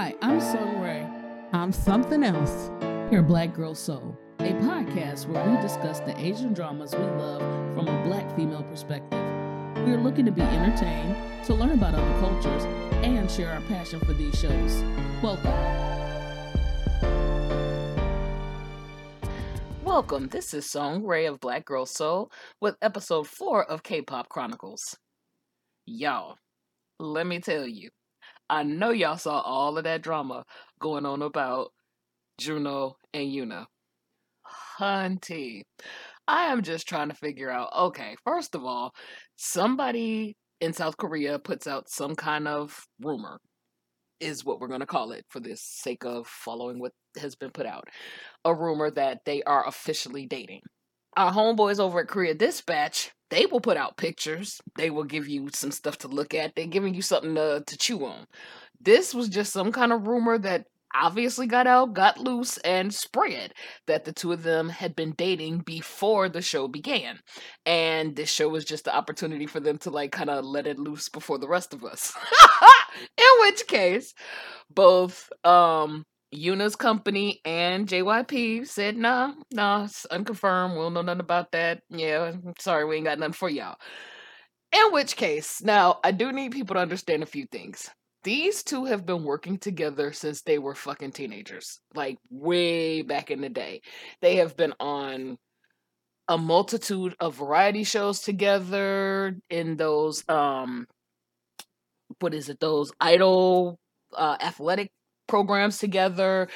Hi, I'm Song Rae. I'm something else. Here, Black Girl Soul, a podcast where we discuss the Asian dramas we love from a black female perspective. We are looking to be entertained, to learn about other cultures, and share our passion for these shows. Welcome. Welcome. This is Song Rae of Black Girl Soul with episode 4 of Kpop Khronicles. Y'all, let me tell you, I know y'all saw all of that drama going on about Juno and Yuna. Hunty, I am just trying to figure out okay, first of all, somebody in South Korea puts out some kind of rumor, is what we're going to call it for the sake of following what has been put out. A rumor that they are officially dating. Our homeboys over at Korea Dispatch, they will put out pictures. They will give you some stuff to look at. They're giving you something to, to chew on. This was just some kind of rumor that obviously got out, got loose, and spread that the two of them had been dating before the show began. And this show was just the opportunity for them to like kind of let it loose before the rest of us. In which case, both um Yuna's company and JYP said, nah, nah, it's unconfirmed. We don't know nothing about that. Yeah, sorry, we ain't got nothing for y'all. In which case, now I do need people to understand a few things. These two have been working together since they were fucking teenagers, like way back in the day. They have been on a multitude of variety shows together in those um what is it those idol uh athletic programs together.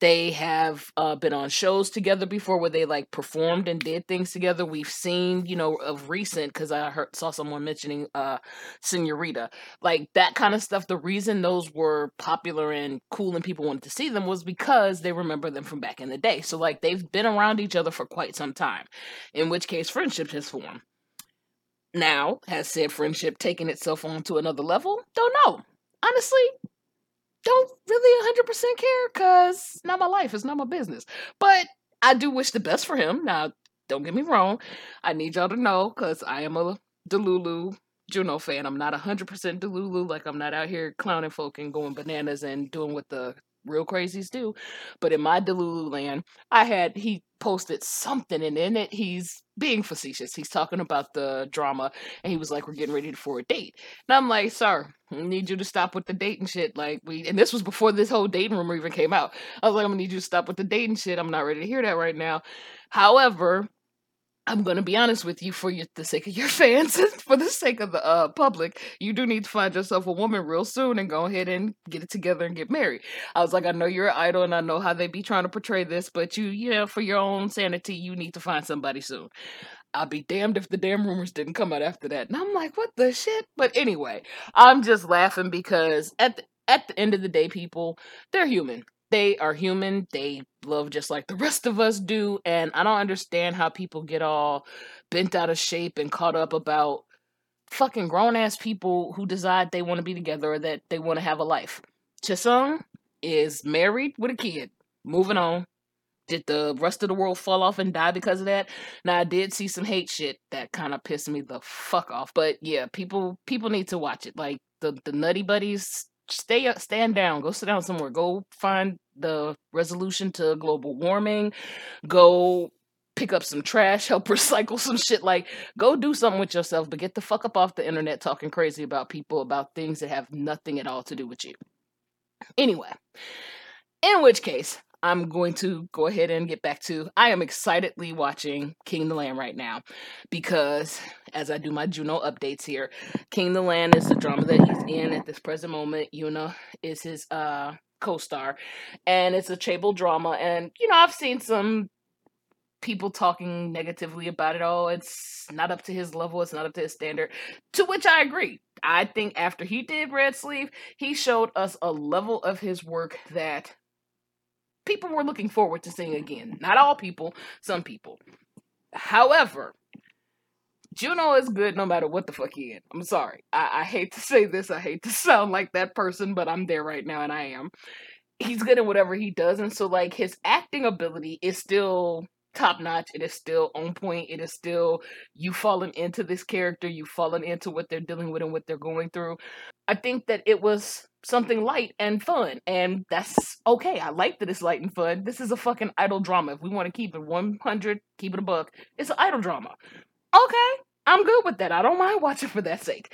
They have uh, been on shows together before where they like performed and did things together. We've seen, you know, of recent because I heard saw someone mentioning uh Senorita, like that kind of stuff. The reason those were popular and cool and people wanted to see them was because they remember them from back in the day. So like they've been around each other for quite some time. In which case, friendship has formed. Now, has said friendship taken itself on to another level? Don't know. Honestly, don't really 100% care because not my life. It's not my business. But I do wish the best for him. Now, don't get me wrong. I need y'all to know because I am a Delulu Juno fan. I'm not 100% Delulu. Like, I'm not out here clowning folk and going bananas and doing what the real crazies do. But in my Delulu land, I had he posted something and in it he's being facetious. He's talking about the drama and he was like, We're getting ready for a date. And I'm like, sir, I need you to stop with the dating shit. Like we and this was before this whole dating rumor even came out. I was like, I'm gonna need you to stop with the dating shit. I'm not ready to hear that right now. However, I'm going to be honest with you for your, the sake of your fans and for the sake of the uh, public. You do need to find yourself a woman real soon and go ahead and get it together and get married. I was like, I know you're an idol and I know how they be trying to portray this, but you, you know, for your own sanity, you need to find somebody soon. I'll be damned if the damn rumors didn't come out after that. And I'm like, what the shit? But anyway, I'm just laughing because at the, at the end of the day, people, they're human they are human. They love just like the rest of us do. And I don't understand how people get all bent out of shape and caught up about fucking grown ass people who decide they want to be together or that they want to have a life. Chansung is married with a kid. Moving on. Did the rest of the world fall off and die because of that? Now I did see some hate shit that kind of pissed me the fuck off. But yeah, people people need to watch it. Like the the Nutty Buddies stay up, stand down, go sit down somewhere, go find the resolution to global warming, go pick up some trash, help recycle some shit. Like, go do something with yourself, but get the fuck up off the internet talking crazy about people, about things that have nothing at all to do with you. Anyway, in which case, I'm going to go ahead and get back to. I am excitedly watching King the Land right now because as I do my Juno updates here, King the Land is the drama that he's in at this present moment. Yuna is his uh co-star, and it's a Chaebol drama. And you know, I've seen some people talking negatively about it. Oh, it's not up to his level. It's not up to his standard. To which I agree. I think after he did Red Sleeve, he showed us a level of his work that people were looking forward to seeing again. Not all people, some people. However, Juno is good no matter what the fuck he in. I'm sorry. I, I hate to say this. I hate to sound like that person, but I'm there right now and I am. He's good at whatever he does. And so, like, his acting ability is still top notch. It is still on point. It is still you falling into this character, you falling into what they're dealing with and what they're going through. I think that it was something light and fun. And that's okay. I like that it's light and fun. This is a fucking idol drama. If we want to keep it 100, keep it a book, it's an idol drama. Okay, I'm good with that. I don't mind watching for that sake.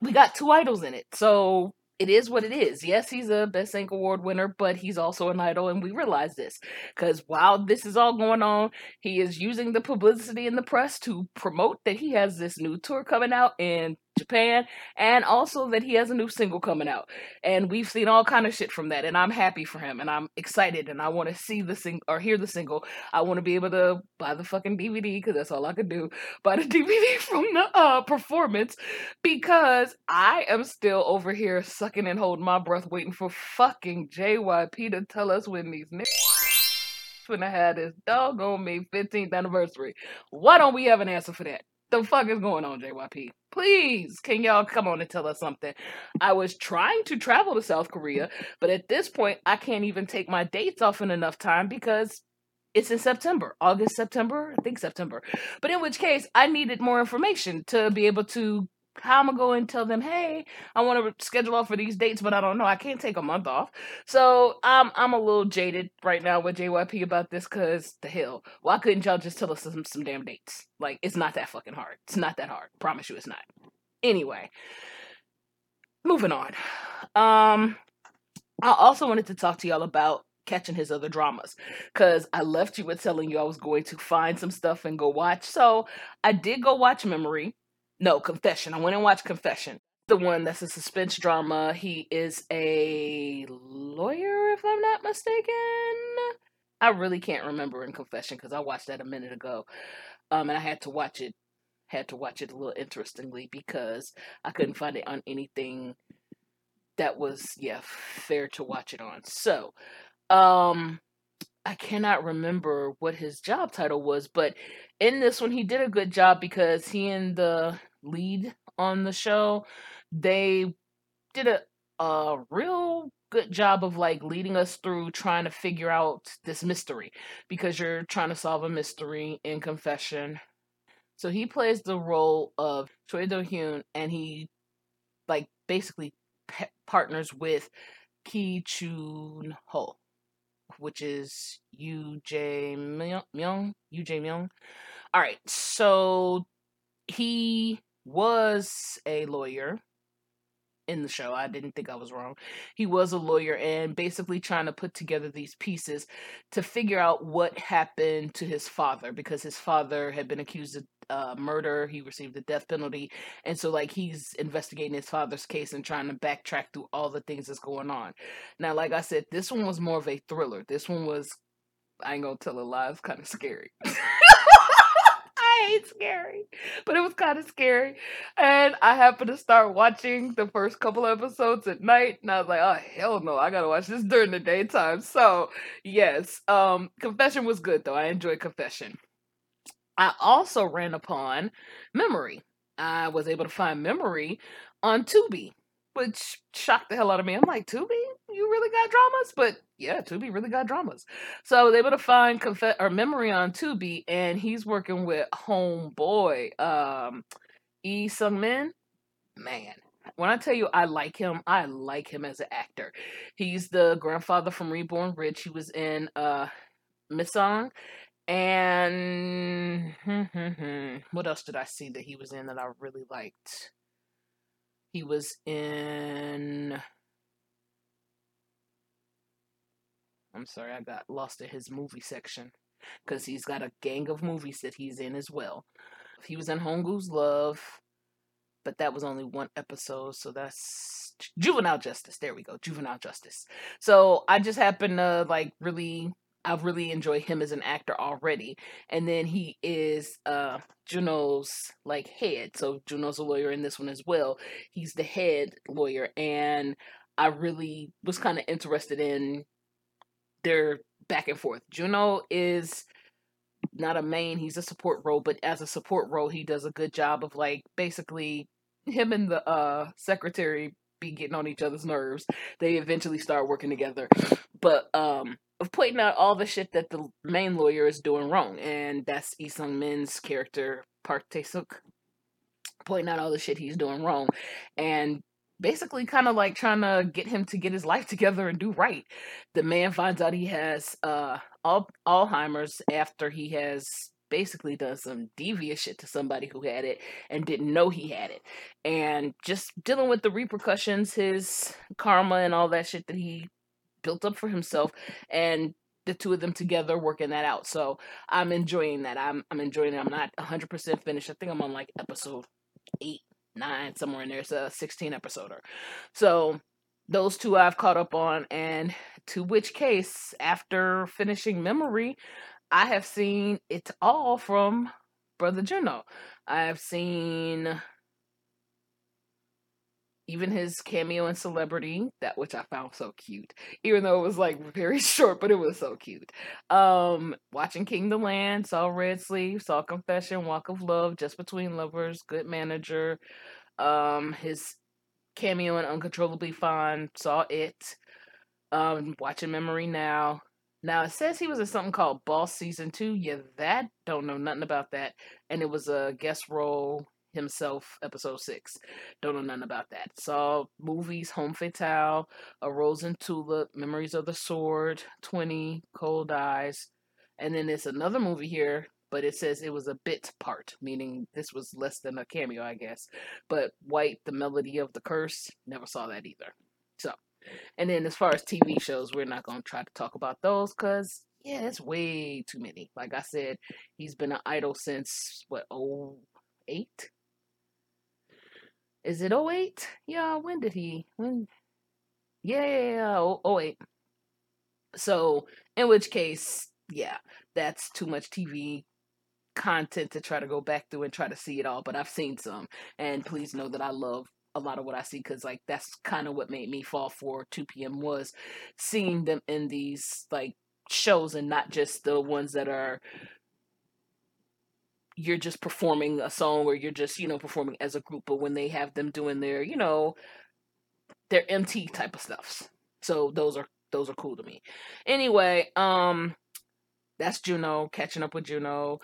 We got two idols in it. So it is what it is. Yes, he's a Baeksang Award winner, but he's also an idol, and we realize this because while this is all going on, he is using the publicity in the press to promote that he has this new tour coming out in Japan, and also that he has a new single coming out. And we've seen all kind of shit from that, and I'm happy for him, and I'm excited, and I want to see the sing or hear the single. I want to be able to buy the fucking DVD because that's all I could do. Buy the DVD from the uh, performance because I am still over here sucking and holding my breath, waiting for fucking JYP to tell us when these niggas When finna have this doggone me 15th anniversary. Why don't we have an answer for that? The fuck is going on, JYP? Please, can y'all come on and tell us something? I was trying to travel to South Korea, but at this point, I can't even take my dates off in enough time because it's in September, August, September, I think September. But in which case, I needed more information to be able to how am I going to tell them, hey, I want to schedule off for these dates, but I don't know. I can't take a month off. So I'm I'm a little jaded right now with JYP about this because the hell, why couldn't y'all just tell us some, some damn dates? Like, it's not that fucking hard. It's not that hard. Promise you it's not. Anyway, moving on. Um, I also wanted to talk to y'all about catching his other dramas because I left you with telling you I was going to find some stuff and go watch. So I did go watch Memory no, Confession. I went and watched Confession. The one that's a suspense drama. He is a lawyer, if I'm not mistaken. I really can't remember in Confession because I watched that a minute ago. Um, and I had to watch it, had to watch it a little interestingly because I couldn't find it on anything that was, yeah, fair to watch it on. So, um, I cannot remember what his job title was, but in this one he did a good job because he and the lead on the show, they did a a real good job of like leading us through trying to figure out this mystery because you're trying to solve a mystery in confession. So he plays the role of Choi Do Hyun and he like basically pe- partners with Ki Chun Ho, which is Yu Jae Myung. Yu Jae Myung. All right, so he was a lawyer in the show. I didn't think I was wrong. He was a lawyer and basically trying to put together these pieces to figure out what happened to his father because his father had been accused of uh, murder. He received the death penalty. And so, like, he's investigating his father's case and trying to backtrack through all the things that's going on. Now, like I said, this one was more of a thriller. This one was, I ain't gonna tell a lie, it's kind of scary. hate scary, but it was kind of scary. And I happened to start watching the first couple episodes at night, and I was like, oh hell no, I gotta watch this during the daytime. So yes, um, Confession was good though. I enjoyed Confession. I also ran upon Memory. I was able to find Memory on Tubi which shocked the hell out of me. I'm like, Tubi, you really got dramas? But yeah, Tubi really got dramas. So I was able to find Conf- or Memory on Tubi, and he's working with Homeboy, um, Lee Sung-min. Man, when I tell you I like him, I like him as an actor. He's the grandfather from Reborn Rich. He was in uh Misaeng. And what else did I see that he was in that I really liked? He was in. I'm sorry, I got lost in his movie section because he's got a gang of movies that he's in as well. He was in Hongoo's Love, but that was only one episode, so that's Juvenile Justice. There we go, Juvenile Justice. So I just happen to like really I really enjoy him as an actor already. And then he is uh Juno's like head. So Juno's a lawyer in this one as well. He's the head lawyer and I really was kind of interested in their back and forth. Juno is not a main, he's a support role, but as a support role, he does a good job of like basically him and the uh secretary be getting on each other's nerves. They eventually start working together. But um of pointing out all the shit that the main lawyer is doing wrong, and that's Lee Sung-min's character Park Tae Suk pointing out all the shit he's doing wrong, and basically kind of like trying to get him to get his life together and do right. The man finds out he has uh al- Alzheimer's after he has basically done some devious shit to somebody who had it and didn't know he had it. And just dealing with the repercussions, his karma and all that shit that he built up for himself and the two of them together working that out. So I'm enjoying that. I'm I'm enjoying it. I'm not 100% finished. I think I'm on like episode 8, 9 somewhere in there. It's a 16 episoder. So those two I've caught up on and to which case after finishing Memory, I have seen it all from Brother Juno. I have seen even his cameo in Celebrity, that which I found so cute, even though it was like very short, but it was so cute. Um, watching King the Land, saw Red Sleeve, saw Confession, Wok of Love, Just Between Lovers, Good Manager. Um, his cameo in Uncontrollably Fond, saw it. Um, watching Memory now. Now it says he was in something called Boss Season Two. Yeah, that don't know nothing about that. And it was a guest role himself, episode six. Don't know nothing about that. Saw movies, Homme Fatale, A Rose and Tulip, Memories of the Sword, 20, Cold Eyes. And then there's another movie here, but it says it was a bit part, meaning this was less than a cameo, I guess. But White, The Melody of the Curse, never saw that either. So, and then as far as TV shows, we're not going to try to talk about those because, yeah, it's way too many. Like I said, he's been an idol since, what, oh, eight? Is it 08? Yeah, when did he? When? Yeah, yeah, oh, 08. So, in which case, yeah, that's too much TV content to try to go back through and try to see it all, but I've seen some. And please know that I love a lot of what I see because like that's kind of what made me fall for 2 p.m. was seeing them in these like shows and not just the ones that are you're just performing a song or you're just you know performing as a group but when they have them doing their you know their mt type of stuffs. So those are those are cool to me. Anyway um that's juno catching up with juno.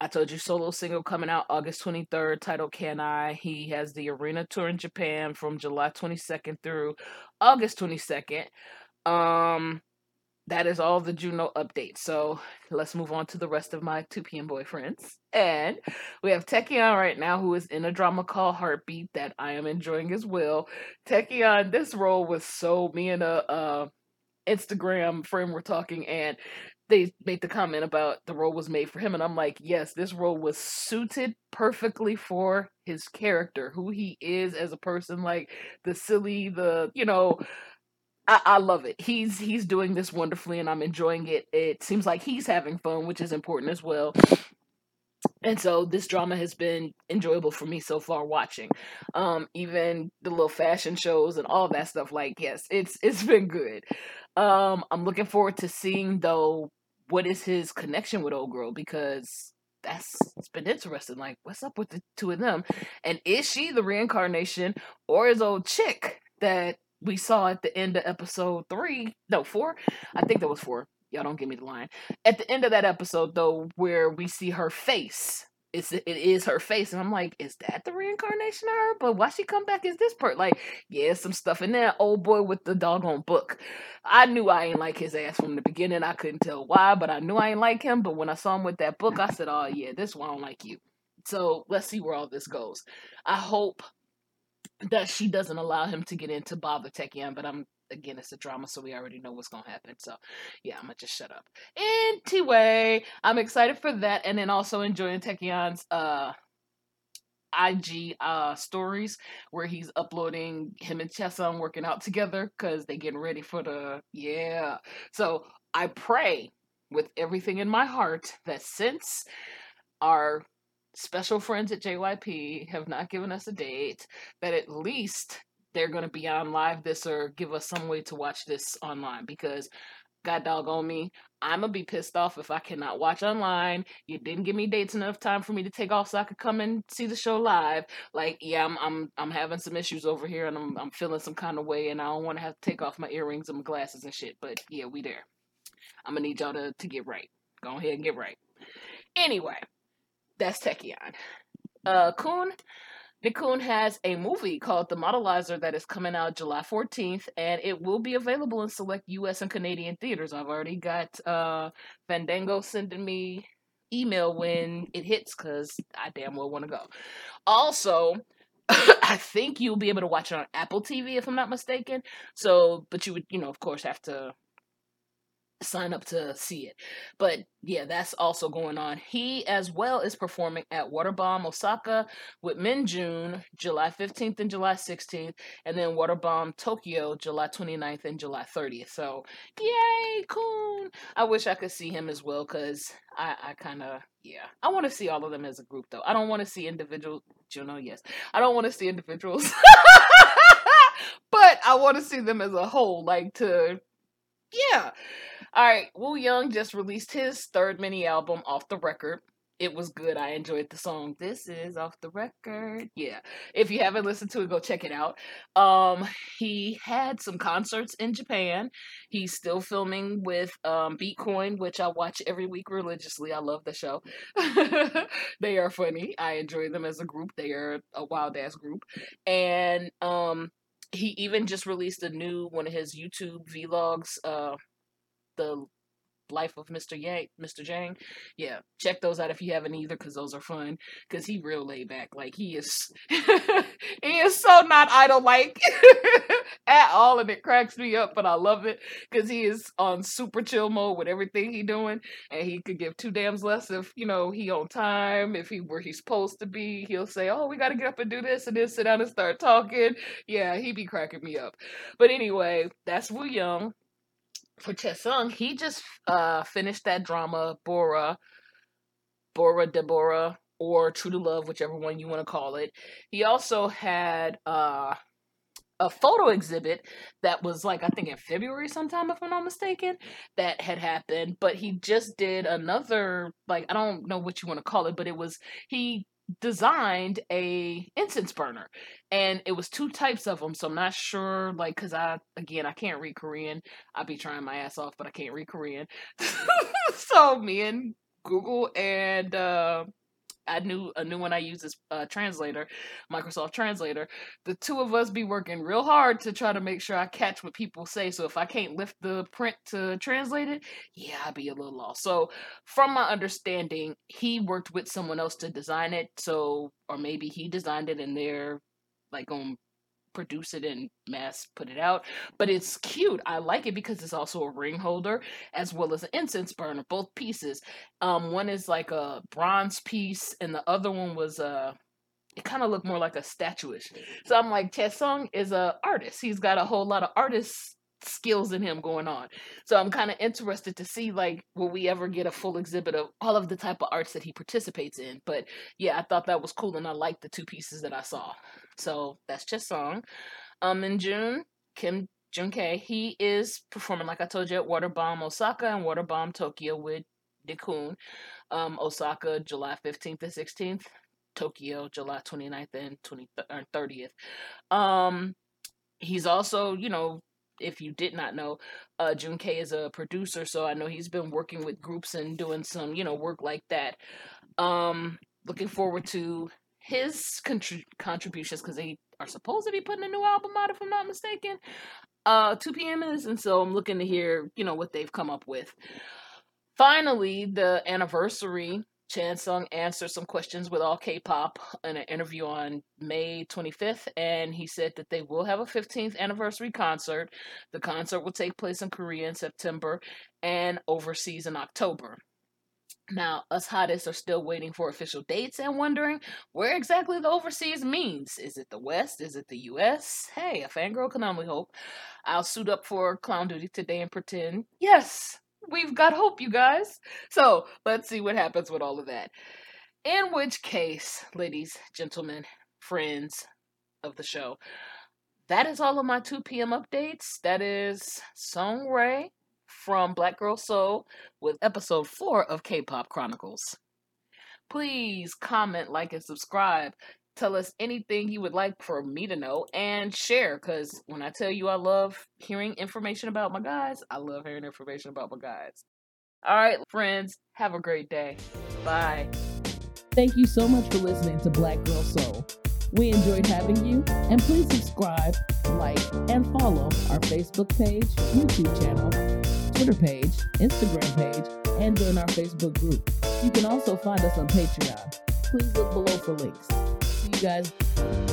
I told you solo single coming out august 23rd titled can i? He has the arena tour in japan from july 22nd through august 22nd um that is all the Juno updates. So let's move on to the rest of my 2 p.m. boyfriends. And we have Taecyeon right now, who is in a drama called Heartbeat that I am enjoying as well. Taecyeon, this role was so me and a uh, Instagram friend were talking, and they made the comment about the role was made for him, and I'm like, yes, this role was suited perfectly for his character, who he is as a person, like the silly, the you know I, I love it. He's he's doing this wonderfully, and I'm enjoying it. It seems like he's having fun, which is important as well. And so this drama has been enjoyable for me so far watching. Um, even the little fashion shows and all that stuff. Like, yes, it's it's been good. Um, I'm looking forward to seeing though what is his connection with old girl because that's it's been interesting. Like, what's up with the two of them? And is she the reincarnation or is old chick that we saw at the end of episode three, no, four. I think that was four. Y'all don't give me the line. At the end of that episode, though, where we see her face, it's it is her face, and I'm like, is that the reincarnation of her? But why she come back as this part? Like, yeah, some stuff in there. Old boy with the doggone book. I knew I ain't like his ass from the beginning. I couldn't tell why, but I knew I ain't like him. But when I saw him with that book, I said, oh yeah, this one I don't like you. So let's see where all this goes. I hope that she doesn't allow him to get into bother Taecyeon, but I'm again it's a drama, so we already know what's gonna happen. So yeah, I'm gonna just shut up. Anyway, I'm excited for that, and then also enjoying Taecyeon's uh IG uh stories where he's uploading him and Chansung working out together because they getting ready for the yeah. So I pray with everything in my heart that since our special friends at JYP have not given us a date, that at least they're going to be on live this or give us some way to watch this online because God dog on me, I'm gonna be pissed off if I cannot watch online. You didn't give me dates enough time for me to take off so I could come and see the show live. Like, yeah, I'm I'm I'm having some issues over here and I'm I'm feeling some kind of way and I don't want to have to take off my earrings and my glasses and shit. But yeah, we there. I'm gonna need y'all to to get right. Go ahead and get right. Anyway, that's Taecyeon. Uh, Kun, Nichkhun has a movie called The Modelizer that is coming out July 14th, and it will be available in select U.S. and Canadian theaters. I've already got uh, Fandango sending me email when it hits because I damn well want to go. Also, I think you'll be able to watch it on Apple TV if I'm not mistaken. So, but you would, you know, of course, have to sign up to see it. But yeah, that's also going on. He as well is performing at Waterbomb Osaka with Minjun July 15th and July 16th, and then Waterbomb Tokyo July 29th and July 30th. So yay, Kun! I wish I could see him as well because I, I kind of yeah, I want to see all of them as a group though. I don't want to see individual. You know, yes, I don't want to see individuals. but I want to see them as a whole, like to, yeah. All right, Wooyoung just released his third mini album, Off the Record. It was good. I enjoyed the song. This is off the record. Yeah. If you haven't listened to it, go check it out. Um, he had some concerts in Japan. He's still filming with um Beatcoin, which I watch every week religiously. I love the show. they are funny. I enjoy them as a group. They are a wild ass group. And um he even just released a new one of his YouTube vlogs, uh the life of Mr. Yang, Mr. Jang. Yeah, check those out if you haven't either, because those are fun. Because he real laid back, like he is, he is so not idol like at all, and it cracks me up. But I love it because he is on super chill mode with everything he doing, and he could give two damns less if you know he on time, if he where he's supposed to be. He'll say, "Oh, we got to get up and do this," and then sit down and start talking. Yeah, he be cracking me up. But anyway, that's Wooyoung for Chansung, he just uh finished that drama Bora, Bora Deborah, or True to Love, whichever one you want to call it. He also had uh a photo exhibit that was like I think in February sometime if I'm not mistaken that had happened but he just did another like I don't know what you want to call it but it was he designed a incense burner and it was two types of them so i'm not sure like because i again i can't read korean. I'll be trying my ass off but i can't read korean. So me and google and uh I knew a new one I use is uh, translator, Microsoft Translator. The two of us be working real hard to try to make sure I catch what people say. So if I can't lift the print to translate it, yeah, I'd be a little lost. So from my understanding, he worked with someone else to design it. So or maybe he designed it and they're like going produce it and mass put it out. But it's cute. I like it because it's also a ring holder as well as an incense burner, both pieces. Um, one is like a bronze piece, and the other one was a. It kind of looked more like a statuish. So I'm like, Chansung is a artist. He's got a whole lot of artist skills in him going on. So I'm kind of interested to see like will we ever get a full exhibit of all of the type of arts that he participates in. But yeah, I thought that was cool and I liked the two pieces that I saw. So that's Chansung. Um in June, Kim Jun. K, he is performing like I told you at Waterbomb Osaka and Waterbomb Tokyo with Nichkhun. Um Osaka July 15th and 16th, Tokyo July 29th and 20, 30th. Um he's also, you know, if you did not know, uh, Jun. K is a producer, so I know he's been working with groups and doing some, you know, work like that. Um, looking forward to his contri- contributions because they are supposed to be putting a new album out, if I'm not mistaken. Uh, 2 p.m. is, and so I'm looking to hear, you know, what they've come up with. Finally, the anniversary Chansung answered some questions with all K-pop in an interview on May 25th, and he said that they will have a 15th anniversary concert. The concert will take place in Korea in September and overseas in October. Now, us hotties are still waiting for official dates and wondering where exactly the overseas means. Is it the West? Is it the US? Hey, a fangirl can only hope. I'll suit up for clown duty today and pretend, yes, we've got hope, you guys. So let's see what happens with all of that. In which case, ladies, gentlemen, friends of the show, that is all of my 2 p.m. updates. That is Song Rae from Black Girl Soul with episode 4 of Kpop Khronicles. Please comment, like, and subscribe tell us anything you would like for me to know and share because when i tell you i love hearing information about my guys i love hearing information about my guys all right friends have a great day bye Thank you so much for listening to Black Girl Soul. We enjoyed having you, and please subscribe, like, and follow our Facebook page, YouTube channel, Twitter page, Instagram page, and join our Facebook group. You can also find us on Patreon. Please look below for links. See you guys